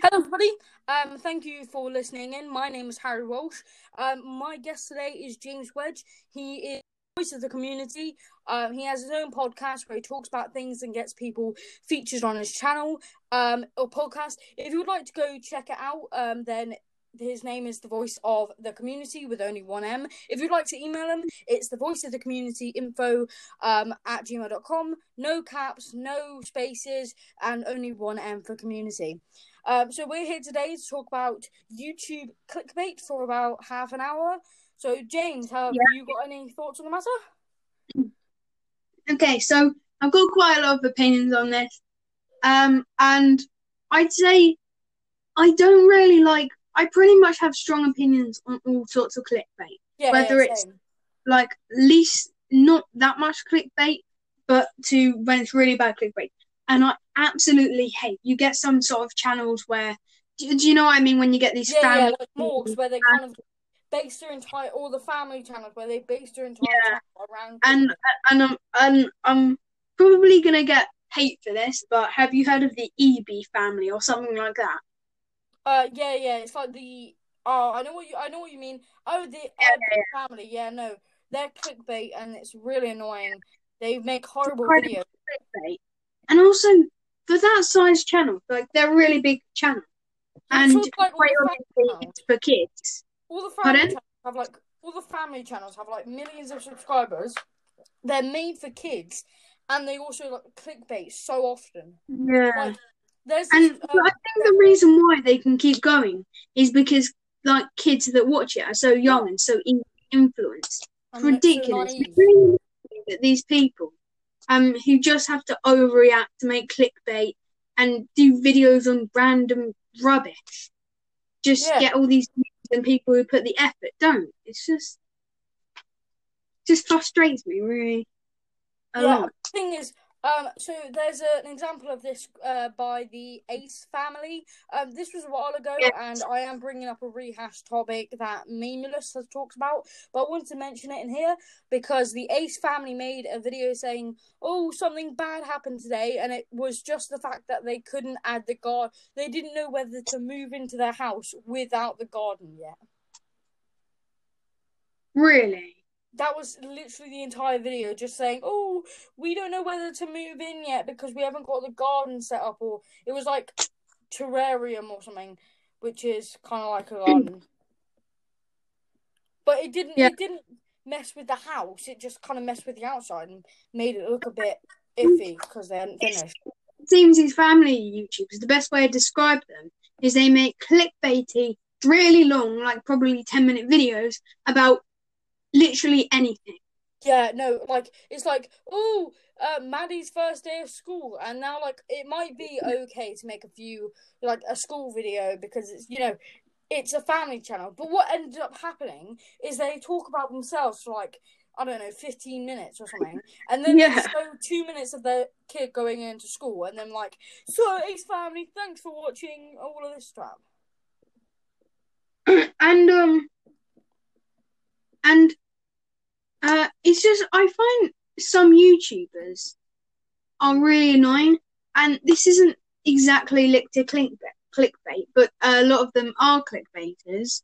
Hello, everybody. Um, thank you for listening in. My name is Harry Walsh. Um, my guest today is James Wedge. He is voice of the community. Um, he has his own podcast where he talks about things and gets people featured on his channel um, or podcast. If you would like to go check it out, um, then his name is the voice of the community with only one M. If you'd like to email him, it's the voice of the community info um, at gmail.com. No caps, no spaces, and only one M for community. Um, so we're here today to talk about YouTube clickbait for about half an hour. So James, have Yeah. you got any thoughts on the matter? Okay, so I've got quite a lot of opinions on this. Um, and I'd say I don't really like, I pretty much have strong opinions on all sorts of clickbait. Yeah, Whether yeah, it's- Like, least, not that much clickbait, but to when it's really bad clickbait. And I absolutely hate, you get some sort of channels where, do, do you know what I mean? When you get these yeah, yeah, family. like Morgz where they kind of base their entire all the family channels where they base their entire Yeah. channel around and and I'm and I'm probably gonna get hate for this, but have you heard of the EB family or something like that? Uh, yeah, yeah. It's like the oh, I know what you I know what you mean. Oh, the Yeah, Ebb family. Yeah, no, they're clickbait and it's really annoying. They make horrible videos. Clickbait. And also for that size channel, like they're a really big channel, and sure, like, all quite obviously family it's for kids. all the family Pardon? have like all the family channels have like millions of subscribers. They're made for kids, and they also like clickbait so often. Yeah. Like, there's And this, um, I think the reason why they can keep going is because like kids that watch it are so young and so in- influenced. so ridiculous. naive. It's really annoying that these people, um, who just have to overreact to make clickbait and do videos on random rubbish, just Yeah. get all these and people who put the effort don't. It's just, just frustrates me really a Yeah, lot. the thing is, um, so there's a, an example of this uh, by the Ace family. Um, this was a while ago, Yes. and I am bringing up a rehash topic that Memeulous has talked about, but I wanted to mention it in here because the Ace family made a video saying, "Oh, something bad happened today," and it was just the fact that they couldn't add the garden. They didn't know whether to move into their house without the garden yet. Really. That was literally the entire video, just saying, "Oh, we don't know whether to move in yet because we haven't got the garden set up," or it was like terrarium or something, which is kind of like a garden. But it didn't. Yeah. It didn't mess with the house. It just kind of messed with the outside and made it look a bit iffy because they hadn't finished. It seems these family YouTubers, the best way to describe them is they make clickbaity, really long, like probably 10 minute videos about literally anything. Yeah, no, like it's like, oh, uh, Maddie's first day of school, and now like it might be okay to make a few like a school video because it's you know it's a family channel. But what ended up happening is they talk about themselves for like I don't know, fifteen minutes or something, and then Yeah. they show two minutes of their kid going into school, and then like, so Ace family, thanks for watching all of this crap. and um and uh it's just I find some YouTubers are really annoying and this isn't exactly linked to clickbait clickbait, but a lot of them are clickbaiters.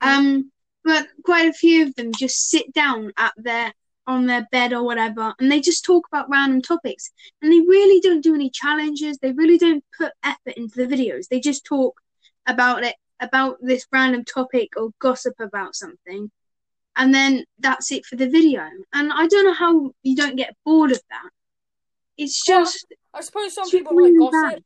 Um but quite a few of them just sit down at their on their bed or whatever and they just talk about random topics. And they really don't do any challenges. They really don't put effort into the videos. They just talk about it about this random topic or gossip about something and then that's it for the video and i don't know how you don't get bored of that it's just I suppose some people like gossip.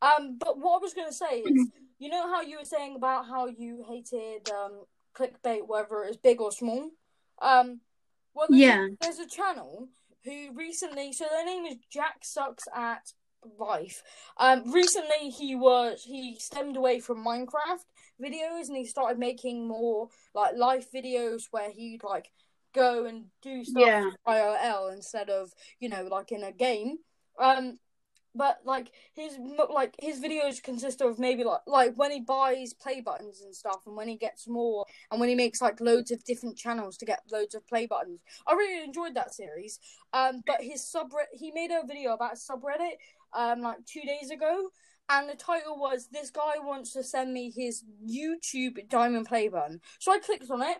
Um, but what I was gonna say is, you know how you were saying about how you hated um clickbait, whether it's big or small. Um, well, there's, Yeah. there's a channel who recently, so their name is Jack Sucks at Life. Um, recently he was he stemmed away from Minecraft videos and he started making more like life videos where he'd like go and do stuff Yeah. IRL instead of you know like in a game. Um, but like his like his videos consist of maybe like like when he buys play buttons and stuff, and when he gets more, and when he makes like loads of different channels to get loads of play buttons. I really enjoyed that series. Um, but his subreddit, he made a video about subreddit um like two days ago, and the title was "This guy wants to send me his YouTube diamond play button." So I clicked on it.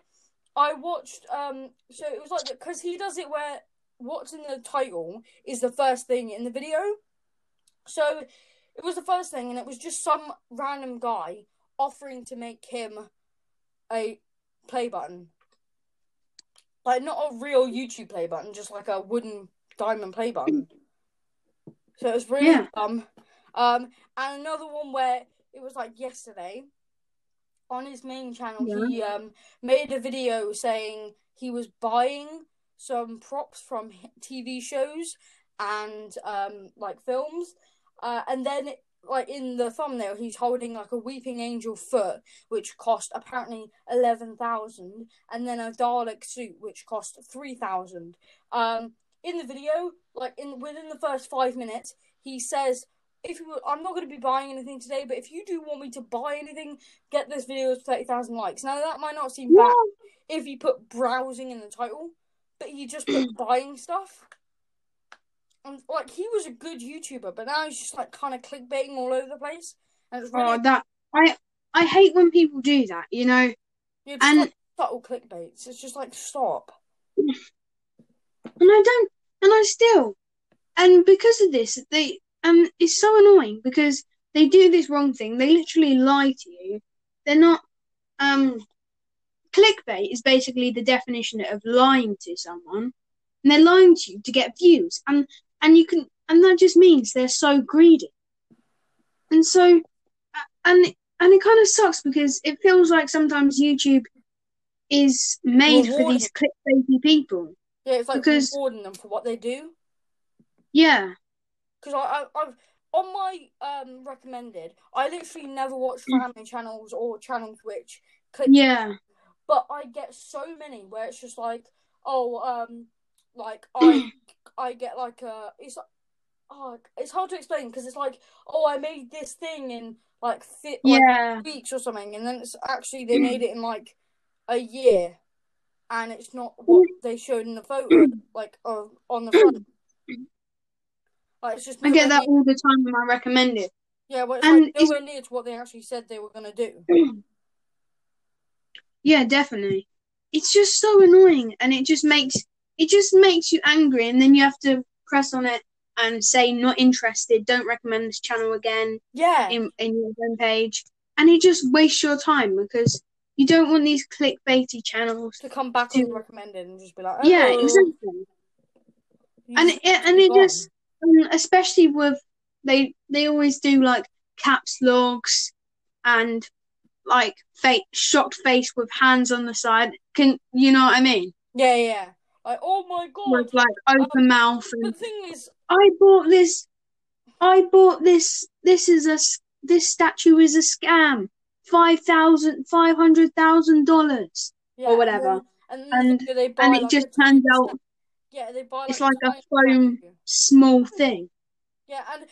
I watched. Um, so it was like because he does it where what's in the title is the first thing in the video. So it was the first thing, and it was just some random guy offering to make him a play button. Like not a real YouTube play button, just like a wooden diamond play button. So it was really Yeah. dumb. Um, and another one where it was like yesterday on his main channel, Yeah. he um made a video saying he was buying some props from TV shows and um like films, uh, and then like in the thumbnail he's holding like a weeping angel foot which cost apparently 11,000 and then a Dalek suit which cost 3,000 um in the video like in within the first 5 minutes he says if you I'm not going to be buying anything today but if you do want me to buy anything get this video to 30,000 likes now that might not seem bad if you put browsing in the title but he just put buying stuff and like he was a good YouTuber but now he's just like kind of clickbaiting all over the place and it's oh, really Oh, that I I hate when people do that. You know, Yeah, just And- like subtle clickbaits. It's just like stop. and I don't, and I still, and because of this, they um, it's so annoying because they do this wrong thing. They literally lie to you. They're not um, clickbait is basically the definition of lying to someone, and they're lying to you to get views, and and you can, and that just means they're so greedy, and so, uh, and and it kind of sucks because it feels like sometimes YouTube is made for these clickbaity people. Yeah, it's like Because- rewarding them for what they do. Yeah. Because I, I, I've on my um recommended, I literally never watch Mm. family channels or channels which click. Yeah. But I get so many where it's just like, oh, um, like I, I get like a, it's like, oh, it's hard to explain because it's like, oh, I made this thing in like, fi- like Yeah. weeks or something, and then it's actually they made it in like a year, and it's not what they showed in the photo, like on the front. Like it's just I get that near- all the time when I recommend it. yeah, well, it's and like it's- nowhere near to what they actually said they were gonna do. Yeah, definitely. It's just so annoying and it just makes it just makes you angry and then you have to press on it and say not interested, don't recommend this channel again Yeah, in, in your homepage. And it just wastes your time because you don't want these clickbaity channels. to come back to- on recommended and just be like, Yeah, "Oh, exactly. And it, and it gone." just um, especially with they they always do like caps logs and like fa- shocked face with hands on the side. Can you know what I mean? yeah, yeah. Like, oh my god. With like open mouth The thing is, I bought this. I bought this. This is a. this statue is a scam. Five thousand, five hundred thousand dollars, yeah, Or whatever. And, And- and, they buy, and it like, just turns out yeah, they buy it's like, like a foam- small thing. Yeah, and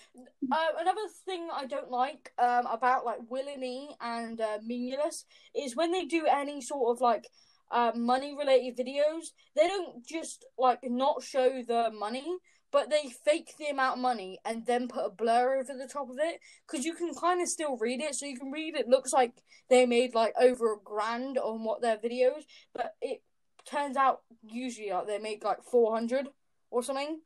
uh, another thing I don't like um, about like Willne and uh, Memeulous is when they do any sort of like uh, money related videos, they don't just like not show the money, but they fake the amount of money and then put a blur over the top of it because you can kind of still read it. So you can read it looks like they made like over a grand on what their videos, but it turns out usually like they make like four hundred or something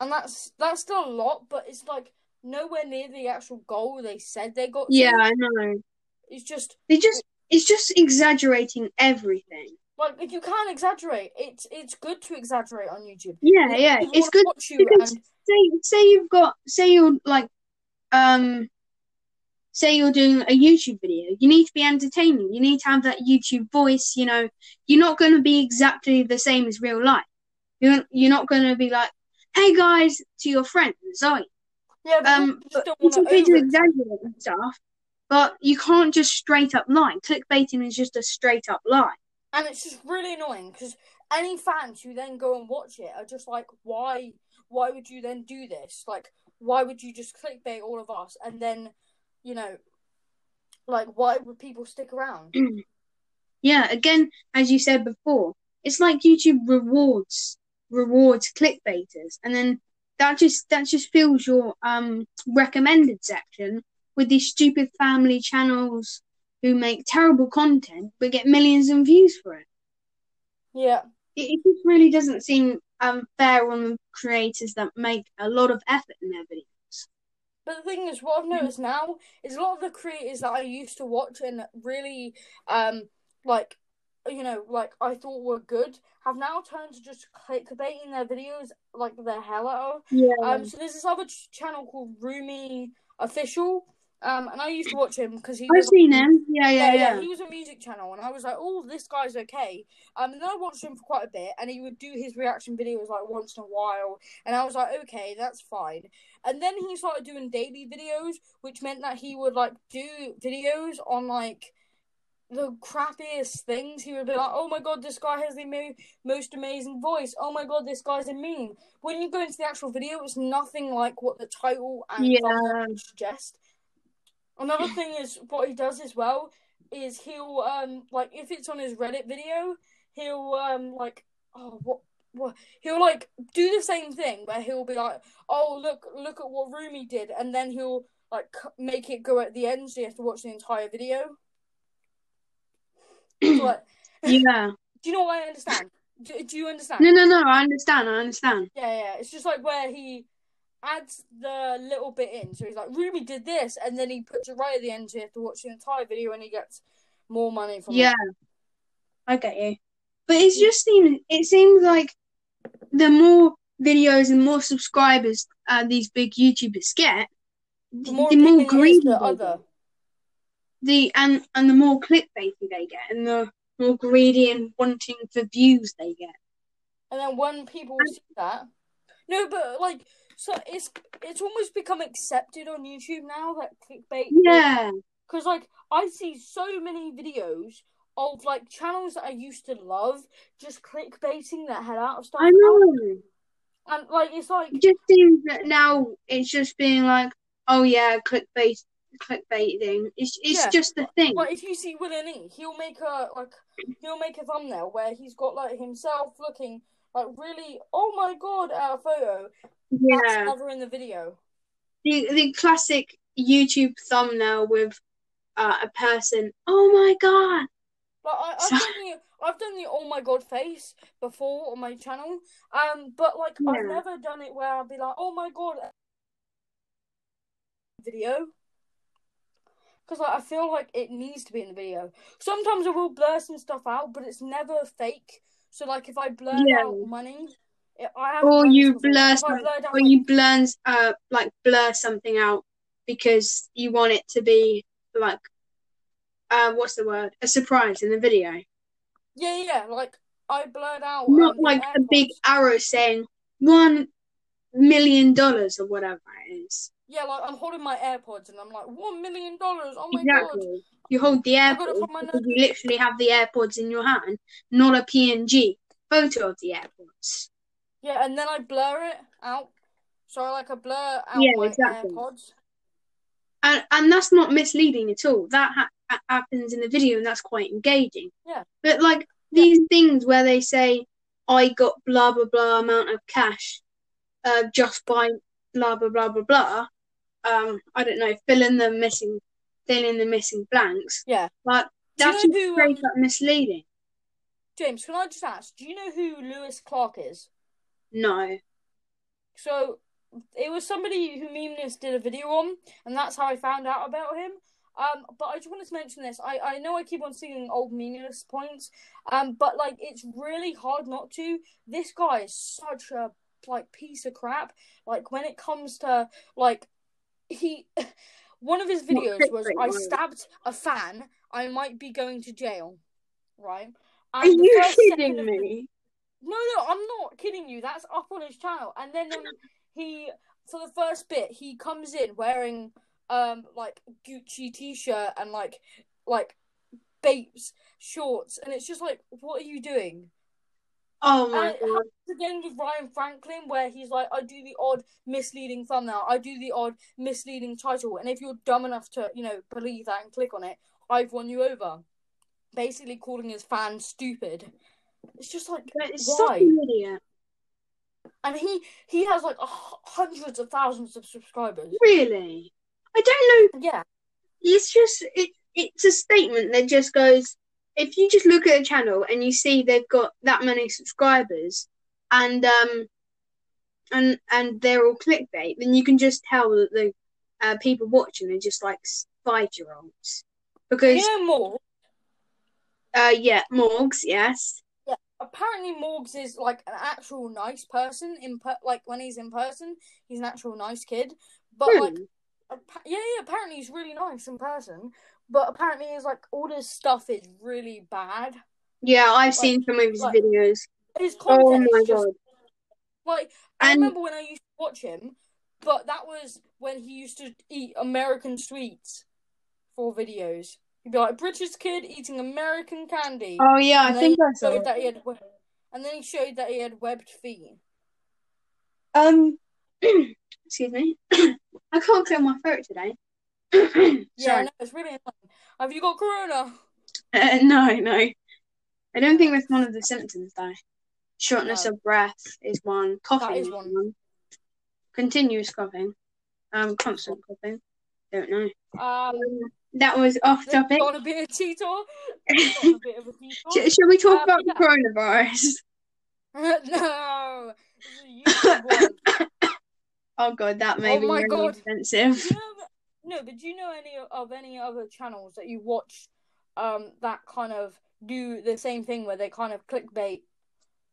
and that's that's still a lot, but it's like nowhere near the actual goal they said they got. to. Yeah, I know. it's just They just it's just exaggerating everything. Like if you can't exaggerate, it's it's good to exaggerate on YouTube. Yeah, yeah, People it's good. Watch you and Say say you've got say you're like um say you're doing a YouTube video. You need to be entertaining. You need to have that YouTube voice. You know, you're not going to be exactly the same as real life. You're you're not going to be like, "Hey guys," to your friends, are you? yeah, but Um, you just but it's to okay to exaggerate and stuff, but you can't just straight up lie. Clickbaiting is just a straight up lie. And it's just really annoying because any fans who then go and watch it are just like, why? Why would you then do this? Like, why would you just clickbait all of us and then, you know, like, why would people stick around? Yeah, again, as you said before, it's like YouTube rewards rewards clickbaiters, and then that just that just fills your um recommended section with these stupid family channels who make terrible content but get millions of views for it. Yeah. It, it just really doesn't seem um, fair on the creators that make a lot of effort in their videos. But the thing is, what I've noticed now is a lot of the creators that I used to watch and really, um, like, you know, like I thought were good, have now turned to just clickbaiting their videos like the hell out of. Yeah. Um, so there's this other ch- channel called Roomie Official. Um, and I used to watch him because he I've was seen him. Yeah, yeah, yeah. He was a music channel, and I was like, "Oh, this guy's okay." Um, and then I watched him for quite a bit, and he would do his reaction videos like once in a while, and I was like, "Okay, that's fine." And then he started doing daily videos, which meant that he would like do videos on like the crappiest things. He would be like, "Oh my god, this guy has the mo- most amazing voice. Oh my god, this guy's a meme." When you go into the actual video, it's nothing like what the title and Yeah. suggest. Another thing is what he does as well is he'll um like if it's on his Reddit video, he'll um like oh what what he'll like do the same thing where he'll be like, "Oh, look look at what Roomie did." And then he'll like make it go at the end so you have to watch the entire video. Yeah. do you know what I understand? Do, do you understand? No, no, no. I understand. I understand. Yeah, yeah. It's just like where he adds the little bit in. So he's like, Roomie did this, and then he puts it right at the end, so you have to watch the entire video, and he gets more money from Yeah. it. I get you. But it just seems it seems like the more videos and more subscribers uh, these big YouTubers get, The more, the more appealing it is greedy the other. The and and the more clickbaity they get, and the more greedy and wanting for views they get. And then when people see that, no, but like, so it's it's almost become accepted on YouTube now that clickbait. Yeah, Because like I see so many videos of like channels that I used to love just clickbaiting their head out of stuff. I know. And like it's like It just seems that now it's just being like, oh yeah, clickbait, clickbaiting. It's it's Yeah. just the thing. Like if you see Will and E, he'll make a like he'll make a thumbnail where he's got like himself looking like really oh my god at a photo that's Yeah, never in the video. the the classic YouTube thumbnail with uh, a person. Oh my god. Like I, I've done the I've done the oh my god face before on my channel. Um but like I've never done it where I'll be like, oh my god video. Because like, I feel like it needs to be in the video. Sometimes I will blur some stuff out, but it's never fake. So like if I blur Yeah. out money, it, I have Or you blur some, out, or you blur uh like blur something out because you want it to be like uh what's the word? A surprise in the video. yeah, yeah, like I blurred out Not um, like a big arrow saying one million dollars or whatever it is. Yeah, like I'm holding my AirPods and I'm like one million dollars. Oh my god! You hold the I got it AirPods from my because you literally have the AirPods in your hand, not a PNG photo of the AirPods. Yeah, and then I blur it out. So I like I blur out Yeah, my exactly. AirPods. And and that's not misleading at all. That ha- ha- happens in the video, and that's quite engaging. Yeah. But like these things where they say, "I got blah blah blah amount of cash, uh, just by blah blah blah blah blah." Um, I don't know, fill in the missing, fill in the missing blanks. Yeah. Like Do you that's know who, um, misleading. James, can I just ask? Do you know who Lewis Clark is? No. So it was somebody who Memeulous did a video on, and that's how I found out about him. Um, but I just wanted to mention this. I, I know I keep on seeing old meaningless points, um, but like it's really hard not to. This guy is such a like piece of crap. Like when it comes to like he, one of his videos was I stabbed a fan. I might be going to jail, right? Are And the you kidding the- me? no, no, I'm not kidding you. That's up on his channel. And then um, he, for the first bit, he comes in wearing um like Gucci t-shirt and like like Bapes shorts, and it's just like, what are you doing? Oh my it god. again with Ryan Franklin, where he's like, I do the odd misleading thumbnail, I do the odd misleading title, and if you're dumb enough to, you know, believe that and click on it, I've won you over. Basically, calling his fans stupid. It's just like, It's why? an idiot. and he he has like hundreds of thousands of subscribers. Really? I don't know. Yeah. It's just it. It's a statement that just goes. If you just look at a channel and you see they've got that many subscribers, and um, and and they're all clickbait, then you can just tell that the uh, people watching are just like five year olds. Because yeah, more. uh, yeah, Morgz, yes. Yeah, Apparently, Morgz is like an actual nice person. In per- like when he's in person, he's an actual nice kid. But like, Really? appa- yeah, yeah. Apparently, he's really nice in person. But apparently, he's like all this stuff is really bad. Yeah, I've seen some of his like- videos. His content oh my just god. like I And- remember when I used to watch him, but that was when he used to eat American sweets for videos. He'd be like British kid eating American candy. Oh yeah, I And then think I saw it. that he had, and then he showed that he had webbed feet. Um, excuse me. I can't clear my throat today. Yeah, no, it's really annoying. Have you got corona? Uh, no, no. I don't think that's one of the symptoms, though. Shortness No. of breath is one. Coughing is one. one. Continuous coughing. Um, constant coughing. Don't know. Um, That was off topic. got a bit of Tito. There's a bit of a Sh- Tito. shall we talk Um, about yeah. the coronavirus? no, this is a one. Oh god, that may Oh be my really God. you know, no, but do you know any of any other channels that you watch um that kind of do the same thing where they kind of clickbait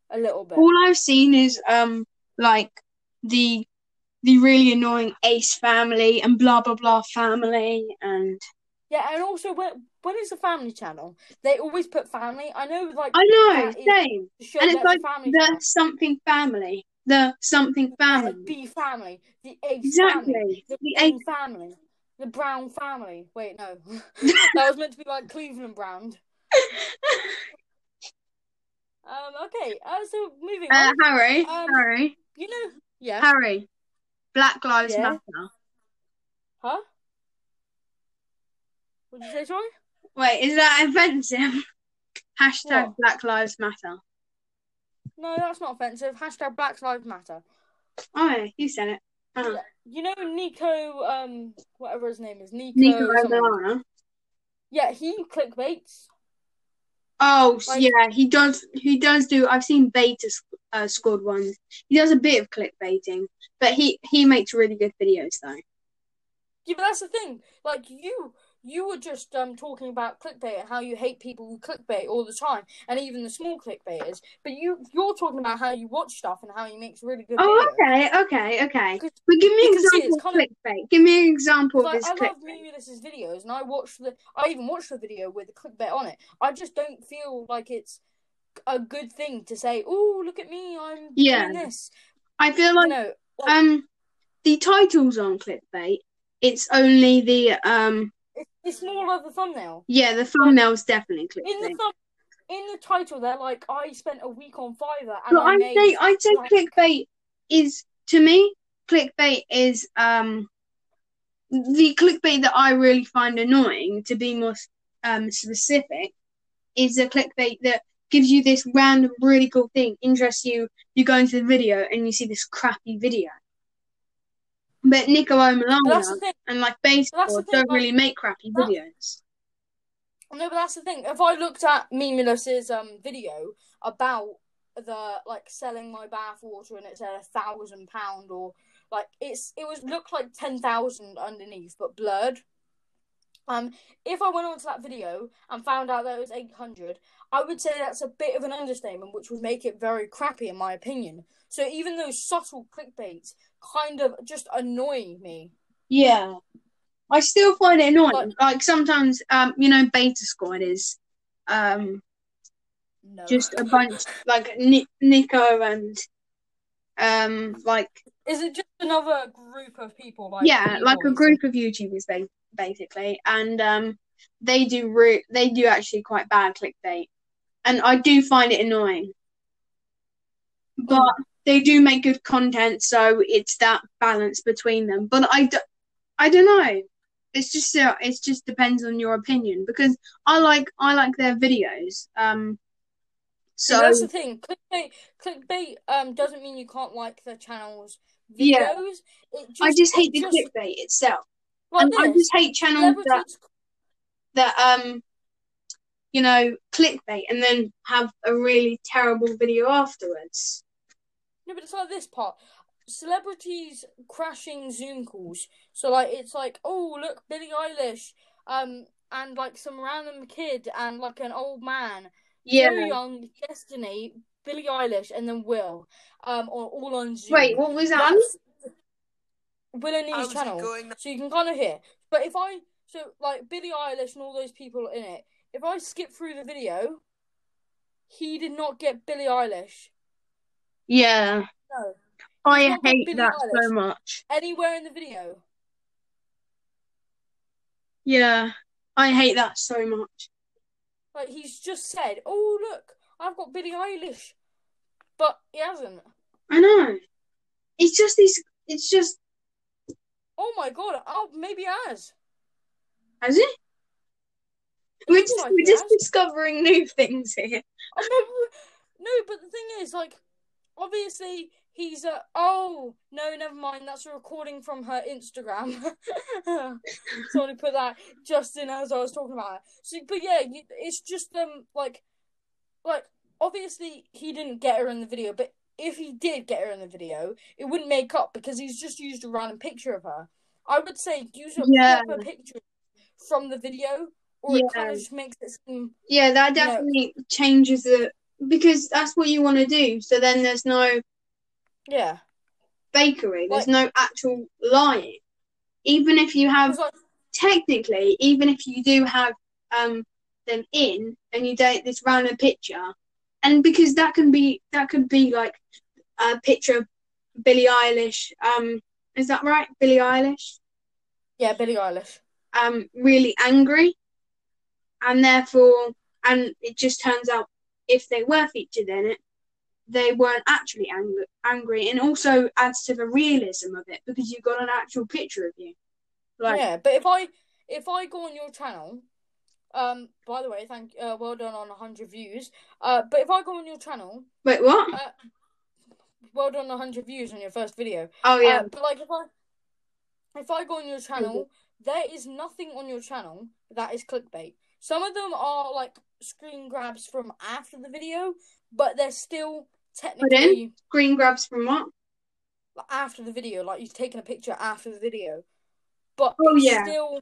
a little bit? All I've seen is um like the the really annoying Ace family and blah blah blah family and Yeah, and also when when it's a family channel, they always put family. I know, like I know, same. And it's like family the something family. The something family. B family, the Ace family, Exactly. the The Ace family, the Brown family. Wait, no, that was meant to be like Cleveland Brown. Um, okay, uh, so moving uh, on. Harry, Um, Harry, You know, yeah, Harry. Black Lives Yeah. Matter. huh? What did you say, sorry? Wait, is that offensive? Hashtag What? Black Lives Matter. No, that's not offensive. Hashtag Black Lives Matter. Oh, yeah, you said it. Uh, You know Niko, um, whatever his name is, Niko. Niko. Yeah, he clickbaits. Oh, Like- yeah, he does. He does do. I've seen Beta uh, scored ones. He does a bit of clickbaiting, but he he makes really good videos though. Yeah, but that's the thing. Like you, you were just um talking about clickbait and how you hate people who clickbait all the time, and even the small clickbaiters. But you, you're talking about how you watch stuff and how he makes really good. Oh, videos. okay, okay, okay. But give me an example of clickbait. Give me an example of this I love clickbait. Memeulous's videos, and I watched the. I even watched the video with the clickbait on it. I just don't feel like it's a good thing to say. Oh, look at me! I'm Yeah. doing this. I feel You like know, like, um the titles on clickbait. It's only the um it's, more of the thumbnail. yeah the thumbnail's definitely In the thumb, in the title, they're like, "I spent a week on Fiverr and But I I'd made." say I'd say like- clickbait is to me clickbait is um the clickbait that I really find annoying. To be more um specific, is a clickbait that gives you this random really cool thing, interests you. You go into the video and you see this crappy video. But Niko But that's Omilana the thing. and like baseball thing, don't like, really make crappy that- videos. No, but that's the thing. If I looked at Memeulous's um video about the like selling my bath water and it said a thousand pound or like it's it was looked like ten thousand underneath but blurred. Um, if I went onto that video and found out that it was eight hundred, I would say that's a bit of an understatement, which would make it very crappy in my opinion. So even those subtle clickbaits kind of just annoy me. Yeah. I still find it annoying. Like- Like, sometimes, um, you know, Beta Squad is, um, No, just a bunch like Ni- Niko and, um, like is it just another group of people? Like yeah, like a group of YouTubers, ba- basically, and um, they do re- they do actually quite bad clickbait, and I do find it annoying. But they do make good content, so it's that balance between them. But I, d- I don't know. It's just uh, it just depends on your opinion because I like I like their videos. Um, So so that's the thing. Clickbait, clickbait, um, doesn't mean you can't like the channel's videos. Yeah. Just, I just hate the just- clickbait itself. Like and I just hate channels that that um you know clickbait and then have a really terrible video afterwards. No, but it's like this part. Celebrities crashing Zoom calls. So like it's like, oh look, Billie Eilish, um, and like some random kid and like an old man, Yeah. Joe Young, Destiny, Billie Eilish, and then Will, um, all, all on Zoom. Wait, what was that? on? That's Will and How's channel. going? So you can kind of hear. But if I so like Billie Eilish and all those people in it, if I skip through the video, he did not get Billie Eilish. Yeah. No. I hate that so much. Anywhere in the video. Yeah. I hate that so much. Like he's just said, "Oh look, I've got Billie Eilish," but he hasn't. I know. It's just these it's just Oh my god! Oh, maybe he has. has it? We're just like we're just has. discovering new things here. Oh, no, but the thing is, like, obviously he's a. Oh no, never mind. That's a recording from her Instagram. Somebody put that just in as I was talking about it. So, but yeah, it's just um like, like obviously he didn't get her in the video, but if he did get her in the video, it wouldn't make up because he's just used a random picture of her. I would say use a Yeah. proper picture from the video, or it kind Yeah. of just makes it seem Yeah, that definitely changes the because that's what you want to do. So then there's no yeah. fakery. There's Like- no actual lying. Even if you have like, technically, even if you do have um them in and you date this random picture, and because that can be that could be like a picture of Billie Eilish. Um, is that right? Billie Eilish. yeah, Billie Eilish. Um, really angry, and therefore, and it just turns out if they were featured in it, they weren't actually angry, angry, and also adds to the realism of it because you've got an actual picture of you. Like, yeah, but if I if I go on your channel, um, by the way, thank uh, well done on hundred views. Uh, but if I go on your channel, wait, what? uh, well done on hundred views on your first video. Oh yeah, Uh, but like if I if I go on your channel, there is nothing on your channel that is clickbait. Some of them are like screen grabs from after the video, but they're still technically screen grabs from what? after the video. Like you've taken a picture after the video, but Oh, it's yeah. still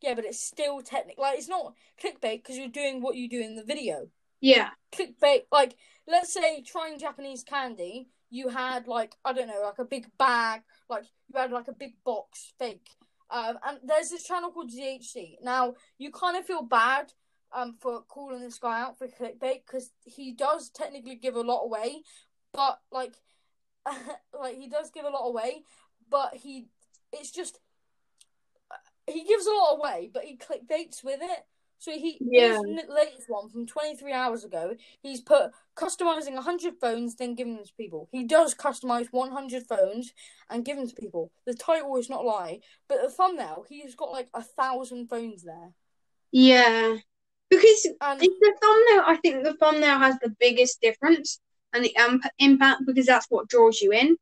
yeah, but it's still technical. Like it's not clickbait because you're doing what you do in the video. Yeah, clickbait like let's say trying Japanese candy, you had like I don't know, like a big bag, like you had like a big box fake. Um, and there's this channel called ZHC. Now you kind of feel bad um for calling this guy out for clickbait because he does technically give a lot away, but like like he does give a lot away, but he it's just he gives a lot away, but he clickbaits with it. So he Yeah. his latest one from 23 hours ago, he's put customizing 100 phones, then giving them to people. He does customize 100 phones and give them to people. The title is not lie, but the thumbnail, he's got like a thousand phones there. yeah. Because And the thumbnail. I think the thumbnail has the biggest difference and the um, impact because that's what draws you in.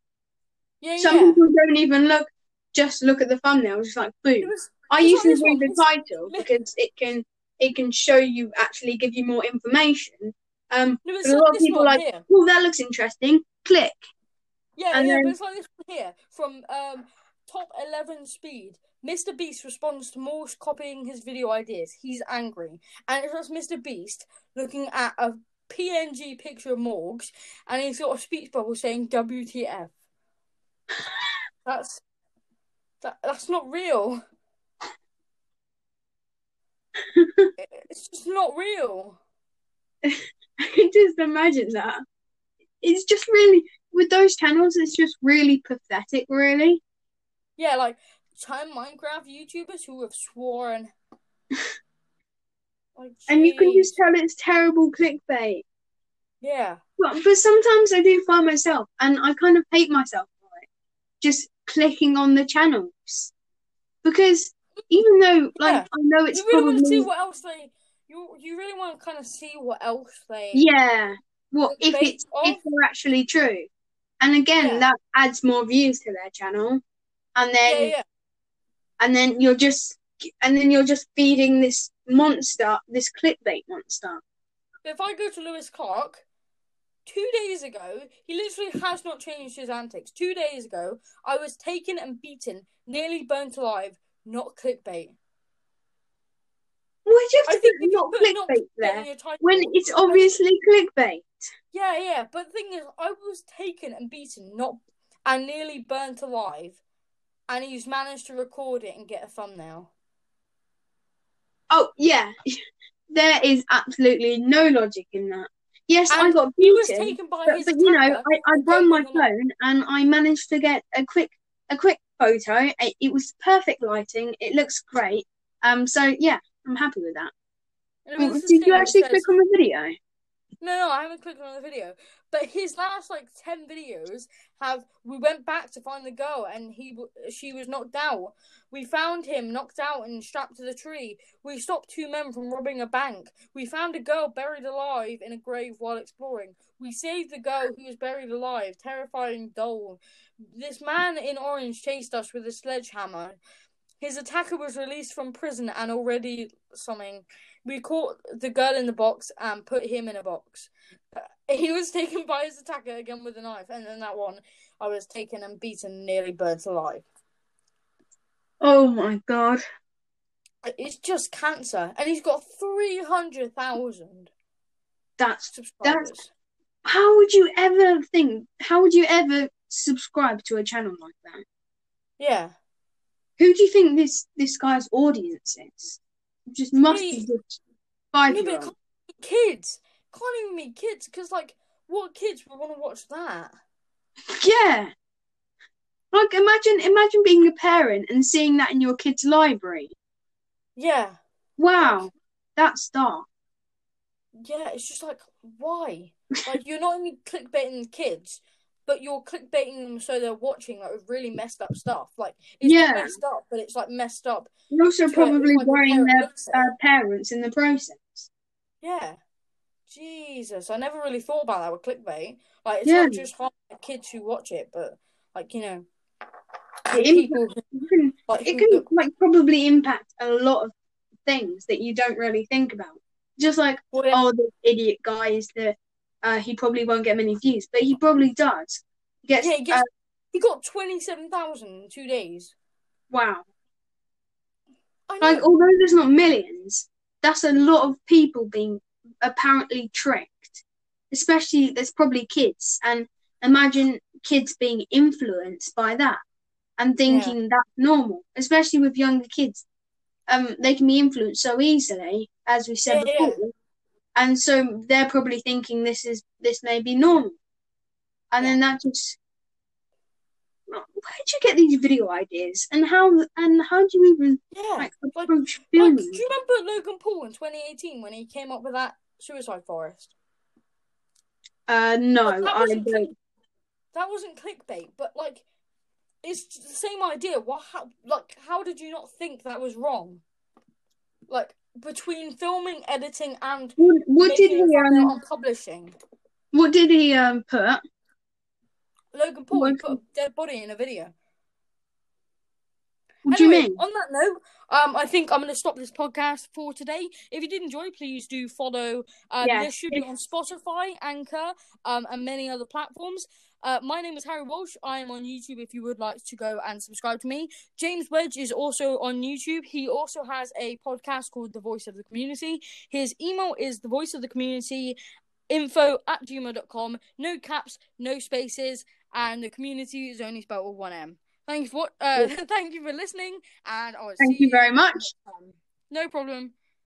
yeah, Some yeah. people don't even look, just look at the thumbnail, just like boom. was, I usually read the title because it can it can show you actually give you more information. Um, no, a like lot of people like, here. oh, that looks interesting. Click. Yeah, And yeah, then- but it's like this one here from um top eleven speed. Mr. Beast responds to Morgz copying his video ideas. He's angry, and it's just Mr. Beast looking at a PNG picture of Morgz, and he's got a speech bubble saying "WTF." That's that, that's not real. It's just not real. I can just imagine that. It's just really with those channels. It's just really pathetic, really. Yeah, like time Minecraft YouTubers who have sworn. Like, And you can just tell it's terrible clickbait. yeah. But, but sometimes I do find myself, and I kind of hate myself for it, just clicking on the channels. Because even though, like, Yeah. I know it's you really want to see what else they you you really want to kind of see what else they Yeah. What if it's if they're actually true? And again, Yeah. that adds more views to their channel. And then yeah and then you're just and then you're just feeding this monster, this clickbait monster. If I go to Lewis Clark, two days ago, he literally has not changed his antics. Two days ago, I was taken and beaten, nearly burnt alive, not clickbait. Why do you have I to think you not not clickbait clickbait there title, when it's obviously clickbait? Yeah, yeah, but the thing is, I was taken and beaten, not and nearly burnt alive, and he's managed to record it and get a thumbnail. Oh yeah, there is absolutely no logic in that. Yes, I And got He was beaten, taken by but, his but you know, I, I run my phone and I managed to get a quick a quick photo. It, it was perfect lighting. It looks great. Um, so yeah, I'm happy with that. Did you actually says- click on the video? No, no, I haven't clicked on the video. But his last like ten videos have. We went back to find the girl, and he she was knocked out. We found him knocked out and strapped to the tree. We stopped two men from robbing a bank. We found a girl buried alive in a grave while exploring. We saved the girl who was buried alive. Terrifying doll. This man in orange chased us with a sledgehammer. His attacker was released from prison and already something. We caught the girl in the box and put him in a box. He was taken by his attacker again with a knife, and then that one, I was taken and beaten, nearly burnt alive. Oh my god. It's just cancer, and he's got three hundred thousand That's subscribers. how would you ever think how would you ever subscribe to a channel like that? Yeah, Who do you think this this guy's audience is? It just must be five no, year but olds. can't be kids. Can't even be kids, because like, what kids would want to watch that? Yeah. Like imagine imagine being a parent and seeing that in your kid's library. Yeah, Wow. That's dark. yeah. It's just like, why? Like, you're not only clickbaiting kids, but you're clickbaiting them so they're watching like really messed up stuff. Like, it's Yeah. messed up, but it's like messed up. You're also probably like worrying their uh, parents in the process. Yeah. Jesus, I never really thought about that with clickbait. Like, it's Yeah. not just the kids who watch it, but like you know, It, people can, like it can look- like probably impact a lot of things that you don't really think about. Just like, well, yeah, oh, the idiot guy is the uh, he probably won't get many views, but he probably does. He gets, yeah, he, gets, uh, he got twenty seven thousand in two days. wow. Like, although there's not millions, that's a lot of people being apparently tricked. Especially, there's probably kids, and imagine kids being influenced by that and thinking that's normal. Especially with younger kids, um, they can be influenced so easily, as we said Yeah, yeah. And so they're probably thinking this is this may be normal, and then that just. Where did you get these video ideas, and how and how do you even yeah, like like, approach like, filming? do you remember Logan Paul in twenty eighteen when he came up with that suicide forest? Uh, no, Like, that I don't. click- that wasn't clickbait, but like, it's the same idea. What? How, like, how did you not think that was wrong? Like between filming, editing, and What, what did he um? on publishing, What did he um put? Logan Paul What- put a dead body in a video. What do you mean? on that note, um, I think I'm going to stop this podcast for today. If you did enjoy, please do follow. Um, Yes. This should be on Spotify, Anchor, um, and many other platforms. Uh, my name is Harry Walsh. I am on YouTube if you would like to go and subscribe to me. James Wedge is also on YouTube. He also has a podcast called The Voice of the Community. His email is the voice of the community info at gmail.com. No caps, no spaces, and the community is only spelled with one M. Thank you for uh, thank you for listening, and I will Thank you very much. No problem.